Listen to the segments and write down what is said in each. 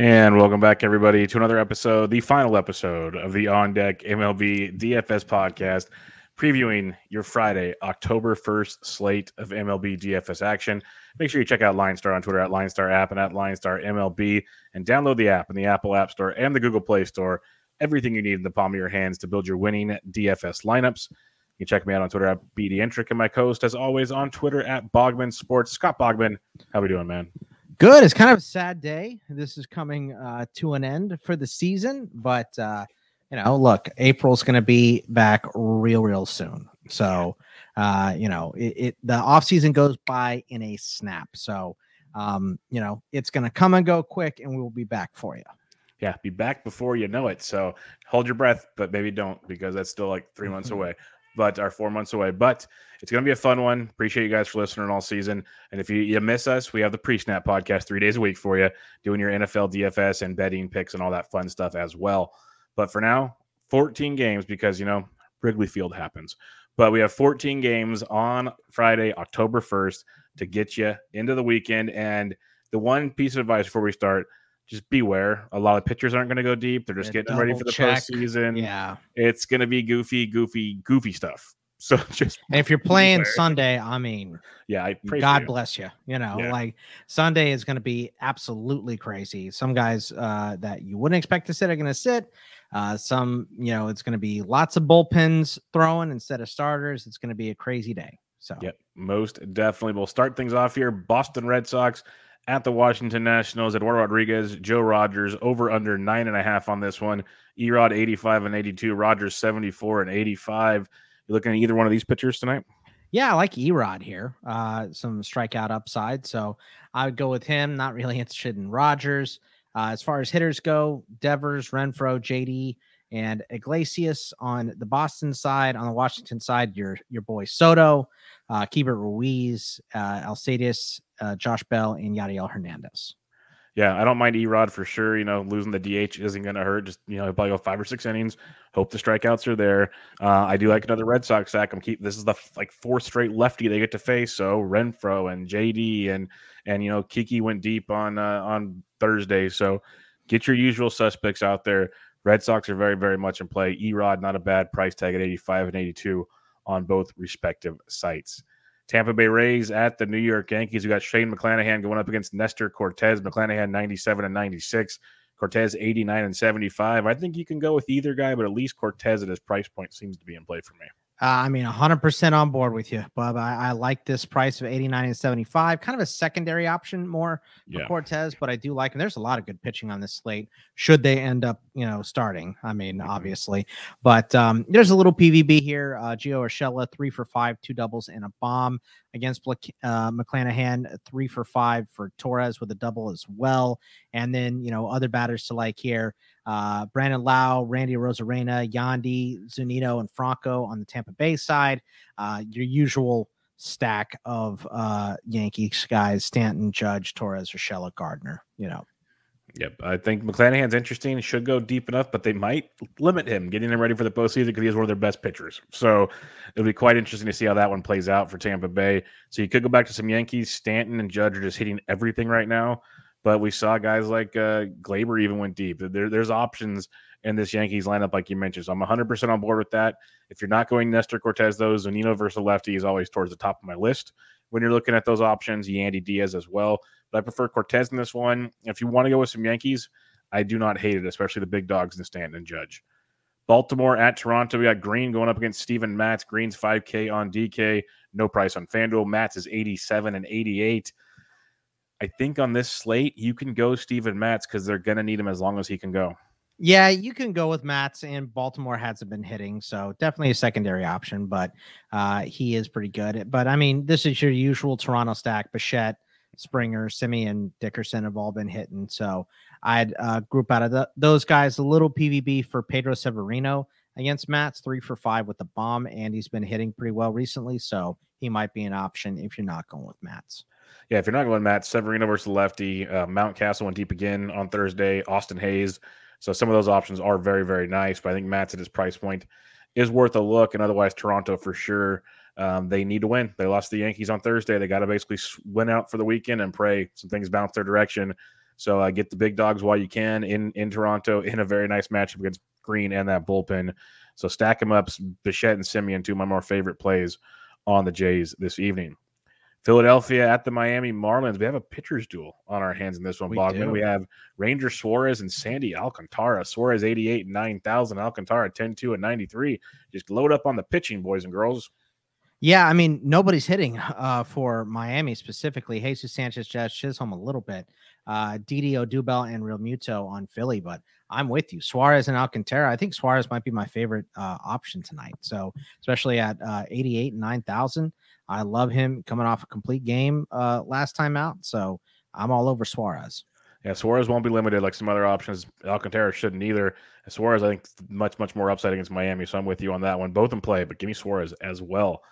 And welcome back, everybody, to another episode, the final episode of the On Deck MLB DFS podcast, previewing your Friday, October 1st slate of MLB DFS action. Make sure you check out Line Star on Twitter at Line Star app and at Line Star MLB, and download the app in the Apple App Store and the Google Play Store. Everything you need in the palm of your hands to build your winning DFS lineups. You can check me out on Twitter at BD Entrick and my co-host, as always, on Twitter at Bogman Sports. Scott Bogman, how we doing, man? Good. It's kind of a sad day. This is coming uh, to an end for the season, but uh, you know, look, April's going to be back real, real soon. So, uh, you know, it, it the off season goes by in a snap. So, um, you know, it's going to come and go quick, and we will be back for you. Yeah, be back before you know it. So hold your breath, but maybe don't because that's still like 3 months away but are four months away. But it's going to be a fun one. Appreciate you guys for listening all season. And if you, you miss us, we have the pre snap podcast three days a week for you, doing your NFL DFS and betting picks and all that fun stuff as well. But for now, 14 games because, you know, Wrigley Field happens. But we have 14 games on Friday, October 1st to get you into the weekend. And the one piece of advice before we start just beware. A lot of pitchers aren't going to go deep. They're just Yeah, getting ready for the check. postseason. Yeah. It's going to be goofy, goofy, goofy stuff. So just And if you're playing. Sunday, I mean, yeah, I pray God you. bless you. You know, Yeah. like Sunday is going to be absolutely crazy. Some guys uh, that you wouldn't expect to sit are going to sit. Uh, some, you know, it's going to be lots of bullpens throwing instead of starters. It's going to be a crazy day. So, Yep, most definitely. We'll start things off here. Boston Red Sox at the Washington Nationals. Eduardo Rodriguez, Joe Rogers, over under nine and a half on this one. Erod 85 and 82, Rogers 74 and 85. You looking at either one of these pitchers tonight? yeah, I like Erod here. Uh, some strikeout upside. So I would go with him. Not really interested in Rogers. Uh, as far as hitters go, Devers, Renfroe, JD, and Iglesias on the Boston side. On the Washington side, your your boy Soto, uh, Keibert Ruiz, uh, Alcides, uh, Josh Bell, and Yadiel Hernandez. Yeah, I don't mind Erod for sure. You know, losing the DH isn't going to hurt. Just you know, probably go five or six innings. Hope the strikeouts are there. Uh, I do like another Red Sox sack. I'm keep. This is the like fourth straight lefty they get to face. So Renfroe and JD and and you know Kiki went deep on uh, on Thursday. So get your usual suspects out there. Red Sox are very very much in play. Erod not a bad price tag at 85 and 82 on both respective sites. Tampa Bay Rays at the New York Yankees. We got Shane McClanahan going up against Nestor Cortes. McClanahan 97 and 96. Cortes 89 and 75. I think you can go with either guy, but at least Cortes at his price point seems to be in play for me. Uh, I mean, 100% on board with you, Bub. I, I like this price of 89 and 75. Kind of a secondary option more for Yeah. Cortes, but I do like, and there's a lot of good pitching on this slate. Should they end up, you know, starting? I mean, Mhm. obviously, but um, there's a little PVB here. Uh, Gio Urshela, three for five, two doubles and a bomb against uh, McClanahan, three for five for Torres with a double as well. And then, you know, other batters to like here. Uh, Brandon Lowe, Randy Arozarena, Yandy, Zunino, and Franco on the Tampa Bay side. Uh, your usual stack of uh, Yankees guys: Stanton, Judge, Torres, Urshela, Gardner. You know, Yep. I think McClanahan's interesting. Should go deep enough, but they might limit him, getting him ready for the postseason because he is one of their best pitchers. So it'll be quite interesting to see how that one plays out for Tampa Bay. So you could go back to some Yankees. Stanton and Judge are just hitting everything right now. But we saw guys like uh, Gleyber even went deep. There, there's options in this Yankees lineup, like you mentioned. So I'm 100% on board with that. If you're not going Nestor Cortes, though, Zunino versus lefty is always towards the top of my list when you're looking at those options. Yandy Diaz as well. But I prefer Cortes in this one. If you want to go with some Yankees, I do not hate it, especially the big dogs in Stanton and Judge. Baltimore at Toronto. We got Green going up against Steven Matz. Green's 5K on DK. No price on FanDuel. Matz is 87 and 88. I think on this slate, you can go Steven Matz because they're going to need him as long as he can go. Yeah, you can go with Matz, and Baltimore hasn't been hitting, so definitely a secondary option. But uh, he is pretty good. But I mean, this is your usual Toronto stack: Bichette, Springer, Semien, Dickerson have all been hitting. So I'd uh, group out of the, those guys a little PVB for Pedro Severino against Matz, three for five with the bomb, and he's been hitting pretty well recently. So he might be an option if you're not going with Matz. Yeah, if you're not going Matt Severino versus lefty, uh, Mountcastle went deep again on Thursday. Austin Hays. So some of those options are very very nice, but I think Matz at his price point is worth a look. And otherwise, Toronto for sure. Um, they need to win. They lost the Yankees on Thursday. They got to basically win out for the weekend and pray some things bounce their direction. So uh, get the big dogs while you can in in Toronto in a very nice matchup against Green and that bullpen. So stack them up, Bichette and Semien, two of my more favorite plays on the Jays this evening. Philadelphia at the Miami Marlins. We have a pitcher's duel on our hands in this one, we Bogman. Do. We have Ranger Suarez and Sandy Alcantara. Suarez 88 and 9,000. Alcantara 10 2 and 93. Just load up on the pitching, boys and girls. Yeah, I mean, nobody's hitting uh, for Miami specifically. Jesus Sanchez, Jazz Chisholm a little bit. Uh, Didi Odubel and Realmuto on Philly, but I'm with you. Suarez and Alcantara. I think Suarez might be my favorite uh, option tonight. So, especially at uh, 88 and 9,000. I love him coming off a complete game uh, last time out. So, I'm all over Suarez. Yeah, Suarez won't be limited like some other options. Alcantara shouldn't either. Suarez, I think, much, much more upside against Miami. So I'm with you on that one. Both in play, but give me Suarez as well.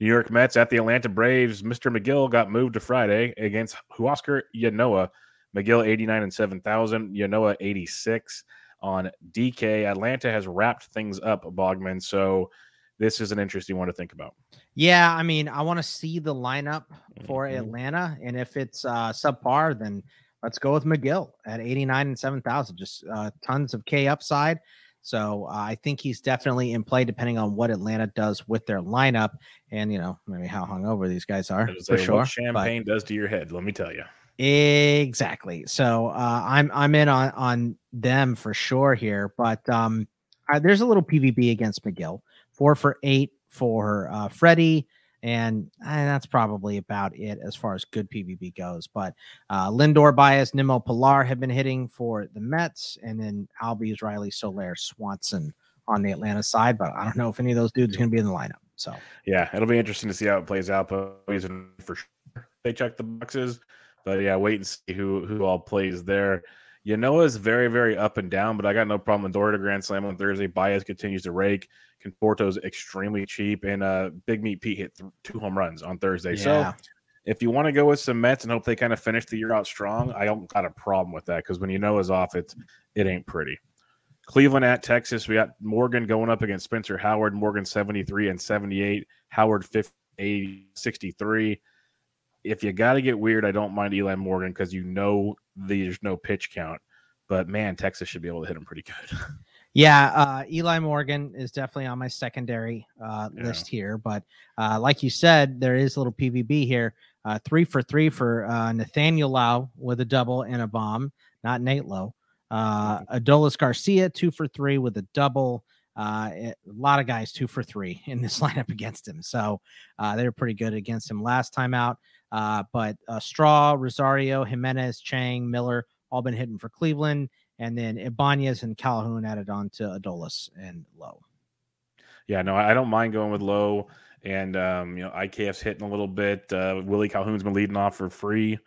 New York Mets at the Atlanta Braves. Mr. Megill got moved to Friday against Huascar Ynoa. Megill 89 and 7,000. Ynoa 86 on DK. Atlanta has wrapped things up, Bogman. So this is an interesting one to think about. Yeah, I mean, I want to see the lineup for mm-hmm. Atlanta, and if it's uh, subpar, then let's go with Megill at 89 and 7,000. Just uh, tons of K upside. So uh, I think he's definitely in play, depending on what Atlanta does with their lineup, and you know maybe how hungover these guys are for sure. champagne but, does to your head, let me tell you. Exactly. So uh, I'm I'm in on on them for sure here, but um, I, there's a little PVB against Megill, four for eight for uh, Freddie, and, and that's probably about it as far as good PVB goes. But uh, Lindor, Baez, Nimmo, Pilar have been hitting for the Mets, and then Albies, Riley, Soler, Swanson on the Atlanta side. But I don't know if any of those dudes are going to be in the lineup. So yeah, it'll be interesting to see how it plays out. But for sure, they check the boxes. But yeah, wait and see who who all plays there. Ynoa is very, very up and down, but I got no problem. Lindor to Grand Slam on Thursday. Baez continues to rake. Conforto's extremely cheap, and uh, Big Meat Pete hit th- two home runs on Thursday. Yeah. So if you want to go with some Mets and hope they kind of finish the year out strong, I don't got a problem with that because when you know is off, it's it ain't pretty. Cleveland at Texas, we got Morgan going up against Spencer Howard. Morgan 73 and 78, Howard 50, 63. If you got to get weird, I don't mind Eli Morgan because you know there's no pitch count. But man, Texas should be able to hit him pretty good. Yeah, uh, Eli Morgan is definitely on my secondary uh, yeah. list here. But uh, like you said, there is a little PVB here. Uh, three for three for uh, Nathaniel Lowe with a double and a bomb, not Nate Lowe. Uh. Adolis Garcia, two for three with a double. Uh, a lot of guys two for three in this lineup against him. So uh, they were pretty good against him last time out. Uh, but uh, Straw, Rosario, Jimenez, Chang, Miller, all been hitting for Cleveland and then Ibanez and Calhoun added on to Adolis and Lowe. Yeah, no, I don't mind going with Lowe, and um, you know IKF's hitting a little bit. Uh, Willie Calhoun's been leading off for free.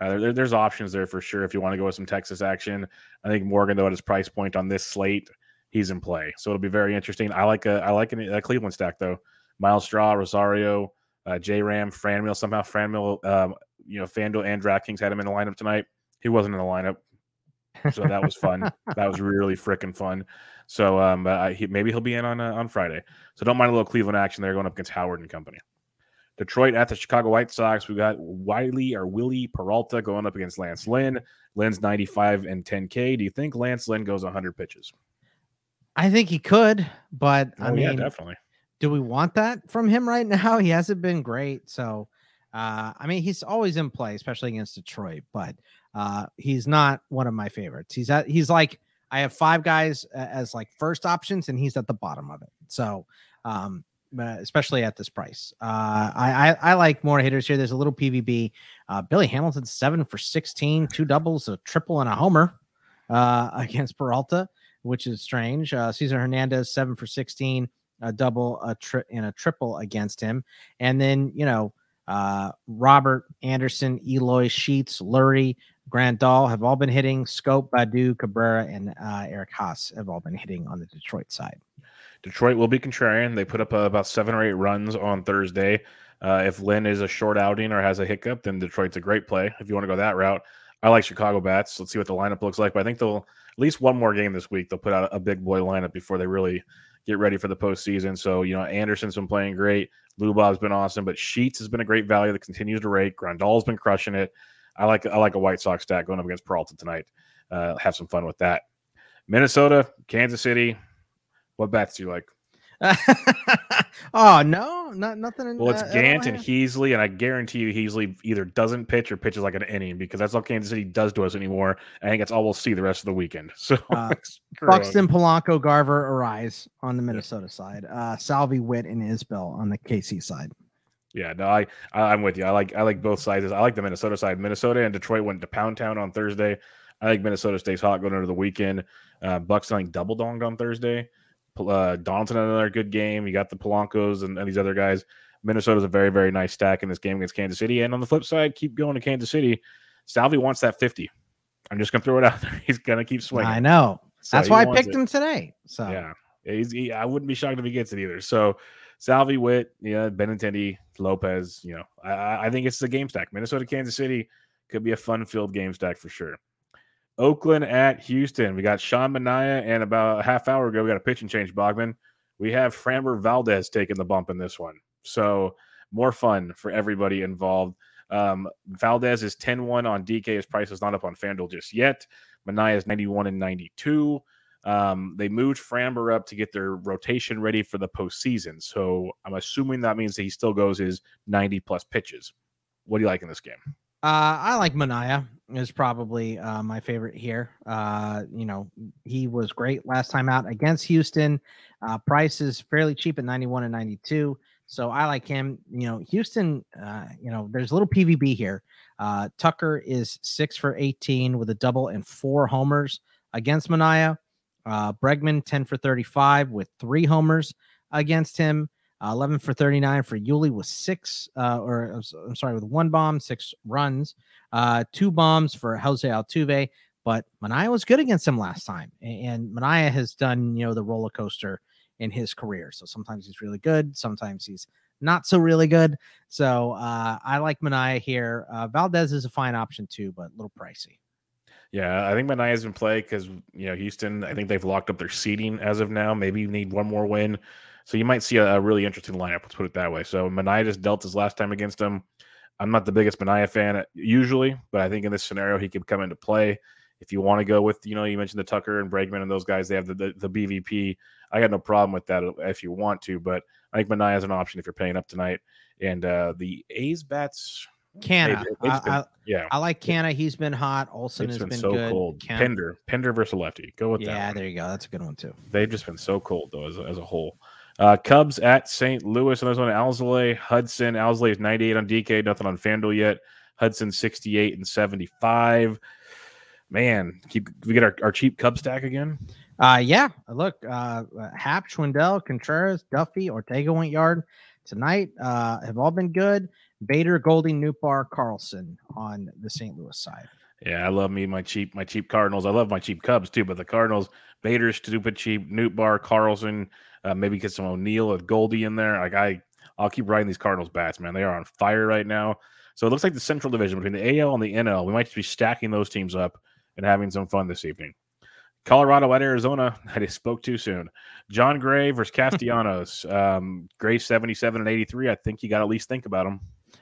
Uh, there, there's options there for sure if you want to go with some Texas action. I think Morgan, though, at his price point on this slate, he's in play, so it'll be very interesting. I like a I like a, a Cleveland stack though. Myles Straw, Rosario, uh, J Ram, Franmil. Somehow Franmil, um, you know, FanDuel and DraftKings had him in the lineup tonight. He wasn't in the lineup so that was fun. that was really freaking fun. So um, I, he, maybe he'll be in on uh, on Friday. So don't mind a little Cleveland action there going up against Howard and company. Detroit at the Chicago White Sox. We got Wily or Willie Peralta going up against Lance Lynn. Lynn's 95 and 10K. Do you think Lance Lynn goes 100 pitches? I think he could, but oh, I mean, yeah, definitely. Do we want that from him right now? He hasn't been great. So, uh, I mean, he's always in play, especially against Detroit, but uh, he's not one of my favorites. He's at he's like I have five guys as like first options, and he's at the bottom of it. So, um, especially at this price, uh, I, I, I like more hitters here. There's a little PVB. Uh, Billy Hamilton seven for 16, two doubles, a triple, and a homer uh, against Peralta, which is strange. Uh, Cesar Hernandez seven for 16, a double, a tri- and a triple against him, and then you know Uh, Robert Anderson, Eloy Sheets, Leury, Grandal have all been hitting. Schoop, Baddoo, Cabrera, and uh, Eric Haase have all been hitting on the Detroit side. Detroit will be contrarian. They put up uh, about seven or eight runs on Thursday. Uh, if Lynn is a short outing or has a hiccup, then Detroit's a great play. If you want to go that route, I like Chicago bats. Let's see what the lineup looks like. But I think they'll at least one more game this week. They'll put out a big boy lineup before they really get ready for the postseason. So you know, Anderson's been playing great. Lubov's been awesome, but Sheets has been a great value that continues to rate. Grandal's been crushing it. I like I like a White Sox stack going up against Peralta tonight. Uh, have some fun with that. Minnesota, Kansas City. What bats do you like? oh no, not nothing. In, well, it's uh, Gant and Heasley, and I guarantee you, Heasley either doesn't pitch or pitches like an inning because that's all Kansas City does to us anymore. I think that's all we'll see the rest of the weekend. So uh, Buxton, Polanco, Garver, Arraez on the Minnesota yeah. side, uh, Salvi, Witt, and Isbel on the KC side. Yeah, no, I, I am with you. I like I like both sides. I like the Minnesota side. Minnesota and Detroit went to Pound Town on Thursday. I think Minnesota stays hot going into the weekend. Uh, Bucks I think double donged on Thursday. Uh, Donaldson another good game. You got the Polancos and, and these other guys. Minnesota's a very very nice stack in this game against Kansas City. And on the flip side, keep going to Kansas City. Salvi wants that 50. I'm just gonna throw it out there. He's gonna keep swinging. I know. So That's why I picked it. him today. So yeah, he's, he, I wouldn't be shocked if he gets it either. So Salvi, Witt, yeah, Benintendi, Lopez. You know, I, I think it's the game stack. Minnesota, Kansas City could be a fun filled game stack for sure. Oakland at Houston. We got Sean Manaea, and about a half hour ago, we got a pitch and change, Bogman. We have Framber Valdez taking the bump in this one. So more fun for everybody involved. Um, Valdez is 10 1 on DK. His price is not up on FanDuel just yet. Manaea is 91 and 92. Um, they moved Framber up to get their rotation ready for the postseason. So I'm assuming that means that he still goes his 90 plus pitches. What do you like in this game? Uh, I like Manaea is probably uh, my favorite here. Uh, you know, he was great last time out against Houston. Uh, price is fairly cheap at 91 and 92. So I like him. You know, Houston, uh, you know, there's a little PVB here. Uh, Tucker is six for 18 with a double and four homers against Manaea. Uh, Bregman, 10 for 35 with three homers against him. Uh, 11 for 39 for Yuli with six, uh, or I'm sorry, with one bomb, six runs, uh, two bombs for Jose Altuve. But Manaea was good against him last time, and Manaea has done you know the roller coaster in his career. So sometimes he's really good, sometimes he's not so really good. So uh, I like Manaea here. Uh, Valdez is a fine option too, but a little pricey. Yeah, I think Manaea's in play because you know Houston. I think they've locked up their seating as of now. Maybe need one more win so you might see a, a really interesting lineup. Let's put it that way. So Manaea just dealt his last time against him. I'm not the biggest Manaea fan usually, but I think in this scenario he could come into play. If you want to go with, you know, you mentioned the Tucker and Bregman and those guys, they have the, the, the BVP. I got no problem with that if you want to, but I think Manaea is an option if you're paying up tonight. And uh, the A's bats, Canha. Been, I, yeah. I like Canha. He's been hot. Olson it's has been, been so good. cold. Ken- Pinder. Pinder versus lefty. Go with yeah, that. Yeah, there you go. That's a good one too. They've just been so cold though as, as a whole. Uh, Cubs at St. Louis. And there's one Alzolay, Hudson. Alzolay is 98 on DK, nothing on FanDuel yet. Hudson 68 and 75. Man, keep we get our, our cheap Cub stack again. Uh yeah. Look, uh Happ, Schwindel, Contreras, Duffy, Ortega went yard tonight. Uh have all been good. Bader, Goldie, Nootbaar, Carlson on the St. Louis side. Yeah, I love me my cheap my cheap Cardinals. I love my cheap Cubs too, but the Cardinals, Bader's stupid cheap, Nootbaar, Carlson, uh, maybe get some O'Neill or Goldie in there. Like I, I'll keep riding these Cardinals bats, man. They are on fire right now. So it looks like the Central Division between the AL and the NL. We might just be stacking those teams up and having some fun this evening. Colorado at Arizona. I just spoke too soon. Jon Gray versus Castellanos. um, Gray 77 and 83. I think you got to at least think about them.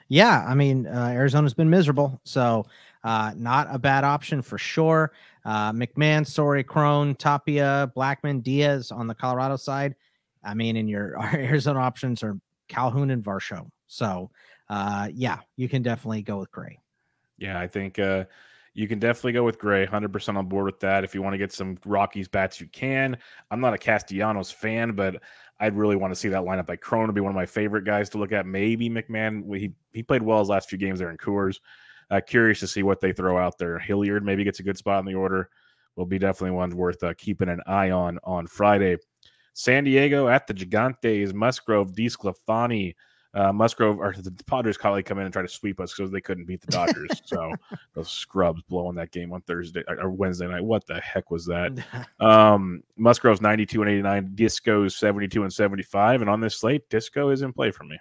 Yeah. I mean, uh, Arizona's been miserable. So uh, not a bad option for sure. Uh, McMahon, Story, Cron, Tapia, Blackmon, Diaz on the Colorado side. I mean, in your Arizona options are Calhoun and Varsho. So, uh, yeah, you can definitely go with Gray. Yeah, I think uh, you can definitely go with Gray. 100% on board with that. If you want to get some Rockies bats, you can. I'm not a Castellanos fan, but I'd really want to see that lineup. Like Cron would be one of my favorite guys to look at. Maybe McMahon. He he played well his last few games there in Coors. Uh, curious to see what they throw out there. Hilliard maybe gets a good spot in the order. Will be definitely one worth uh, keeping an eye on on Friday. San Diego at the Gigantes, Musgrove, DeSclafani, uh, Musgrove or the Padres probably come in and try to sweep us because they couldn't beat the Dodgers. so those scrubs blowing that game on Thursday or Wednesday night. What the heck was that? Um, Musgrove's 92 and 89, Disco's 72 and 75. And on this slate, Disco is in play for me.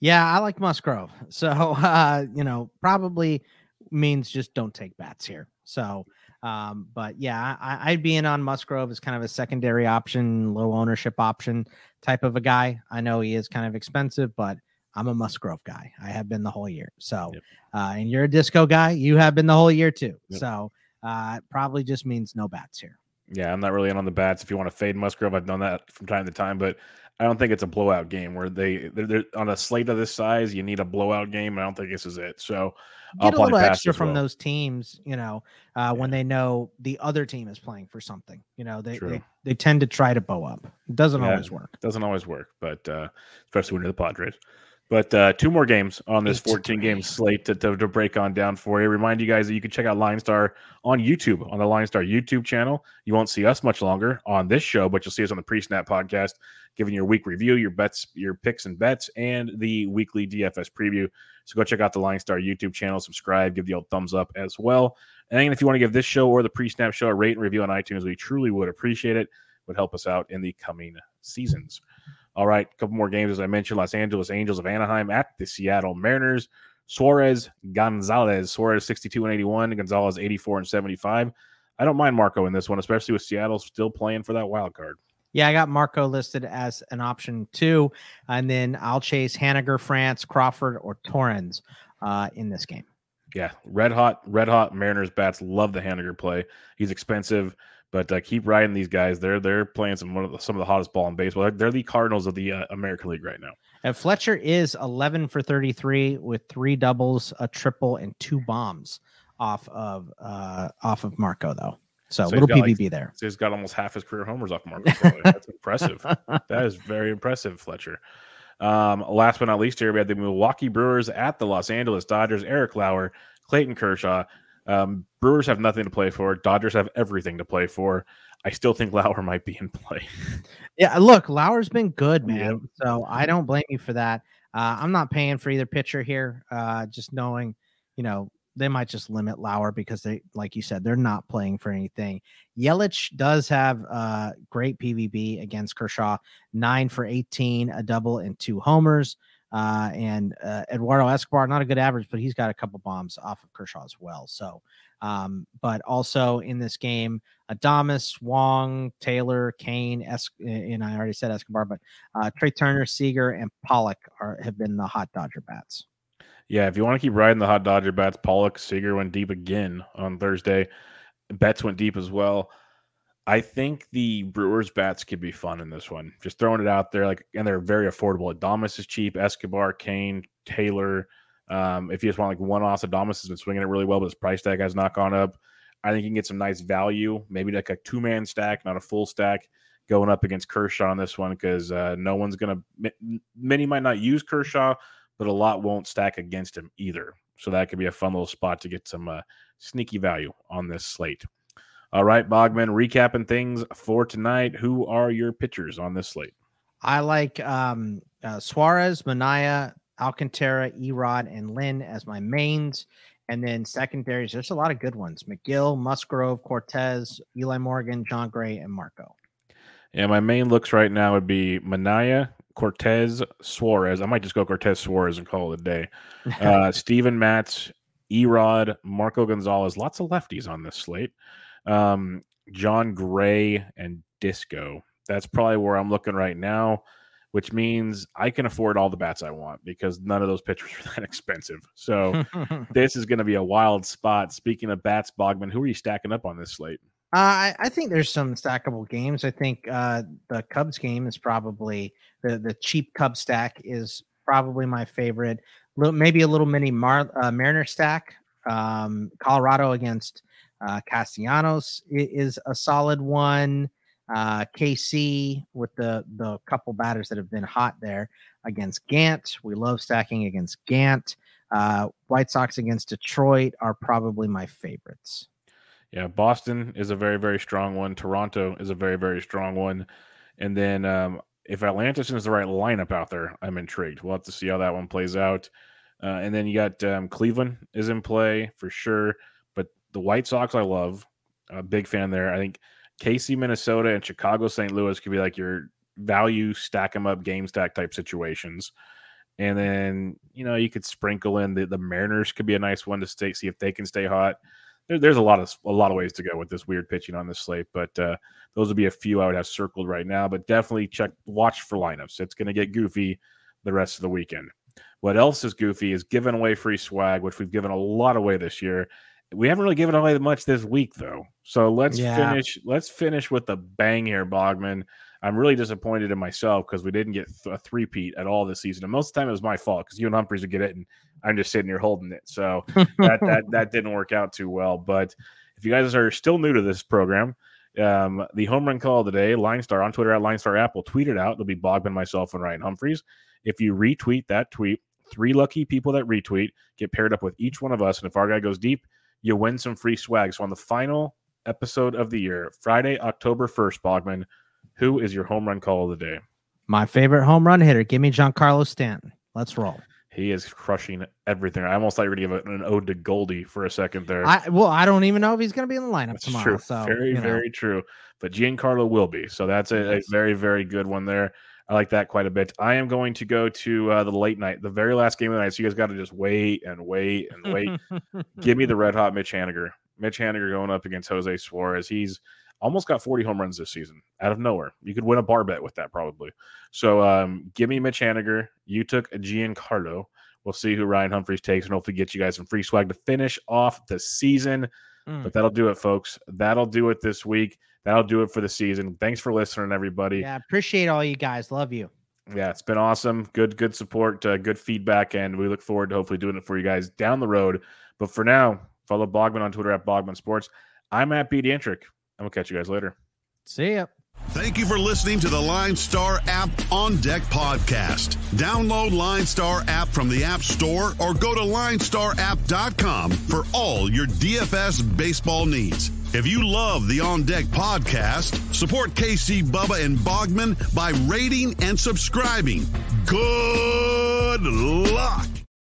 Yeah, I like Musgrove. So, uh, you know, probably means just don't take bats here. So, um, but yeah, I, would be in on Musgrove as kind of a secondary option, low ownership option type of a guy. I know he is kind of expensive, but I'm a Musgrove guy. I have been the whole year. So, yep. uh, and you're a disco guy. You have been the whole year too. Yep. So, uh, it probably just means no bats here. Yeah, I'm not really in on the bats. If you want to fade Musgrove, I've done that from time to time, but I don't think it's a blowout game where they they're, they're, on a slate of this size. You need a blowout game. I don't think this is it. So get I'll a little extra from well. those teams. You know, uh, yeah. when they know the other team is playing for something. You know, they they, they, tend to try to bow up. It doesn't yeah, always work. Doesn't always work, but uh, especially when you're the Padres. But uh, two more games on this 14 game slate to, to, to, break on down for you. Remind you guys that you can check out Line Star on YouTube, on the Line Star YouTube channel. You won't see us much longer on this show, but you'll see us on the Pre Snap podcast, giving your week review, your bets, your picks and bets, and the weekly DFS preview. So go check out the Line Star YouTube channel, subscribe, give the old thumbs up as well. And if you want to give this show or the Pre Snap show a rate and review on iTunes, we truly would appreciate it. Would help us out in the coming seasons. All right, a couple more games as I mentioned. Los Angeles Angels of Anaheim at the Seattle Mariners. Suarez Gonzalez. Suarez 62 and 81. Gonzalez 84 and 75. I don't mind Marco in this one, especially with Seattle still playing for that wild card. Yeah, I got Marco listed as an option too. And then I'll chase Haniger, France, Crawford, or Torrens uh, in this game. Yeah, red hot, red hot Mariners bats love the Haniger play. He's expensive. But uh, keep riding these guys. They're they're playing some of the, some of the hottest ball in baseball. They're, the Cardinals of the uh, American League right now. And Fletcher is 11 for 33 with three doubles, a triple, and two bombs off of uh, off of Marco though. So, so little PBB like, there. So he's got almost half his career homers off Marco. That's impressive. That is very impressive, Fletcher. Um, last but not least, here we had the Milwaukee Brewers at the Los Angeles Dodgers. Eric Lauer, Clayton Kershaw. Um, Brewers have nothing to play for. Dodgers have everything to play for. I still think Lauer might be in play. yeah, look, Lauer's been good, man. Yep. So I don't blame you for that. Uh, I'm not paying for either pitcher here. Uh, just knowing, you know, they might just limit Lauer because they, like you said, they're not playing for anything. Yelich does have uh, great PVB against Kershaw, nine for 18, a double, and two homers. Uh, and uh, Eduardo Escobar, not a good average, but he's got a couple bombs off of Kershaw as well. So, um, but also in this game, Adames, Wong, Taylor, Cain, es- and I already said Escobar, but uh, Trea Turner, Seager, and Pollock are have been the hot Dodger bats. Yeah, if you want to keep riding the hot Dodger bats, Pollock, Seager went deep again on Thursday. Betts went deep as well. I think the Brewers bats could be fun in this one. Just throwing it out there, like, and they're very affordable. Adames is cheap. Escobar, Cain, Taylor. Um, if you just want like one off, Adames has been swinging it really well, but his price tag has not gone up. I think you can get some nice value, maybe like a two man stack, not a full stack, going up against Kershaw on this one because uh, no one's gonna. Many might not use Kershaw, but a lot won't stack against him either. So that could be a fun little spot to get some uh, sneaky value on this slate. All right, Bogman, recapping things for tonight. Who are your pitchers on this slate? I like um, uh, Suarez, Manaea, Alcantara, Erod, and Lynn as my mains. And then secondaries, there's a lot of good ones Megill, Musgrove, Cortes, Eli Morgan, Jon Gray, and Marco. Yeah, my main looks right now would be Manaea, Cortes, Suarez. I might just go Cortes Suarez and call it a day. Uh, Steven Matz, Erod, Marco Gonzalez. Lots of lefties on this slate um, Jon Gray and Disco. That's probably where I'm looking right now, which means I can afford all the bats I want because none of those pitchers are that expensive. So this is going to be a wild spot. Speaking of bats, Bogman, who are you stacking up on this slate? Uh, I, I, think there's some stackable games. I think uh, the Cubs game is probably the the cheap Cub stack is probably my favorite. Little, maybe a little mini Mar, uh, Mariner stack. Um, Colorado against uh, Castellanos is a solid one. Uh, KC with the the couple batters that have been hot there against Gant. We love stacking against Gant. Uh, White Sox against Detroit are probably my favorites. Yeah, Boston is a very very strong one. Toronto is a very very strong one, and then um, if Atlantis is the right lineup out there, I'm intrigued. We'll have to see how that one plays out. Uh, and then you got um, Cleveland is in play for sure, the White Sox I love. a big fan there. I think KC, Minnesota, and Chicago, St. Louis could be like your value stack them up game stack type situations. And then you know you could sprinkle in the, the Mariners could be a nice one to stay see if they can stay hot. There, there's a lot of a lot of ways to go with this weird pitching on this slate, but uh, those would be a few I would have circled right now. But definitely check watch for lineups. It's going to get goofy the rest of the weekend. What else is goofy is giving away free swag, which we've given a lot away this year. We haven't really given away much this week though. So let's yeah. finish. Let's finish with the bang here, Bogman. I'm really disappointed in myself because we didn't get a three-peat at all this season. And most of the time it was my fault because you and Humphreys would get it and I'm just sitting here holding it. So that, that that didn't work out too well. But if you guys are still new to this program, um, the home run call of the day, Line Star on Twitter at Line Star Apple, tweet it out. It'll be Bogman, myself, and Ryan Humphreys. If you retweet that tweet, three lucky people that retweet get paired up with each one of us. And if our guy goes deep, you win some free swag. So on the final episode of the year, Friday, October 1st, Bogman, who is your home run call of the day? My favorite home run hitter. Give me Giancarlo Stanton. Let's roll. He is crushing everything. I almost thought you were going to give an ode to Goldie for a second there. I, well, I don't even know if he's going to be in the lineup that's tomorrow. True. So very, very know. true. But Giancarlo will be. So that's a, a, very, very good one there. I like that quite a bit. I am going to go to uh, the late night, the very last game of the night. So you guys got to just wait and wait and wait. Give me the red hot Mitch Haniger. Mitch Haniger going up against Jose Suarez. He's almost got 40 home runs this season out of nowhere. You could win a bar bet with that probably. So um, give me Mitch Haniger. You took Giancarlo. We'll see who Ryan Humphreys takes and hopefully get you guys some free swag to finish off the season. Mm. But that'll do it, folks. That'll do it this week. That'll do it for the season. Thanks for listening, everybody. Yeah, appreciate all you guys. Love you. Yeah, it's been awesome. Good, good support, uh, good feedback, and we look forward to hopefully doing it for you guys down the road. But for now, follow Bogman on Twitter at Bogman Sports. I'm at B. Antrick. I'm gonna catch you guys later. See ya. Thank you for listening to the Line Star app on deck podcast. Download Line Star app from the App Store or go to linestarapp.com for all your DFS baseball needs. If you love the On Deck podcast, support KC Bubba and Bogman by rating and subscribing. Good luck.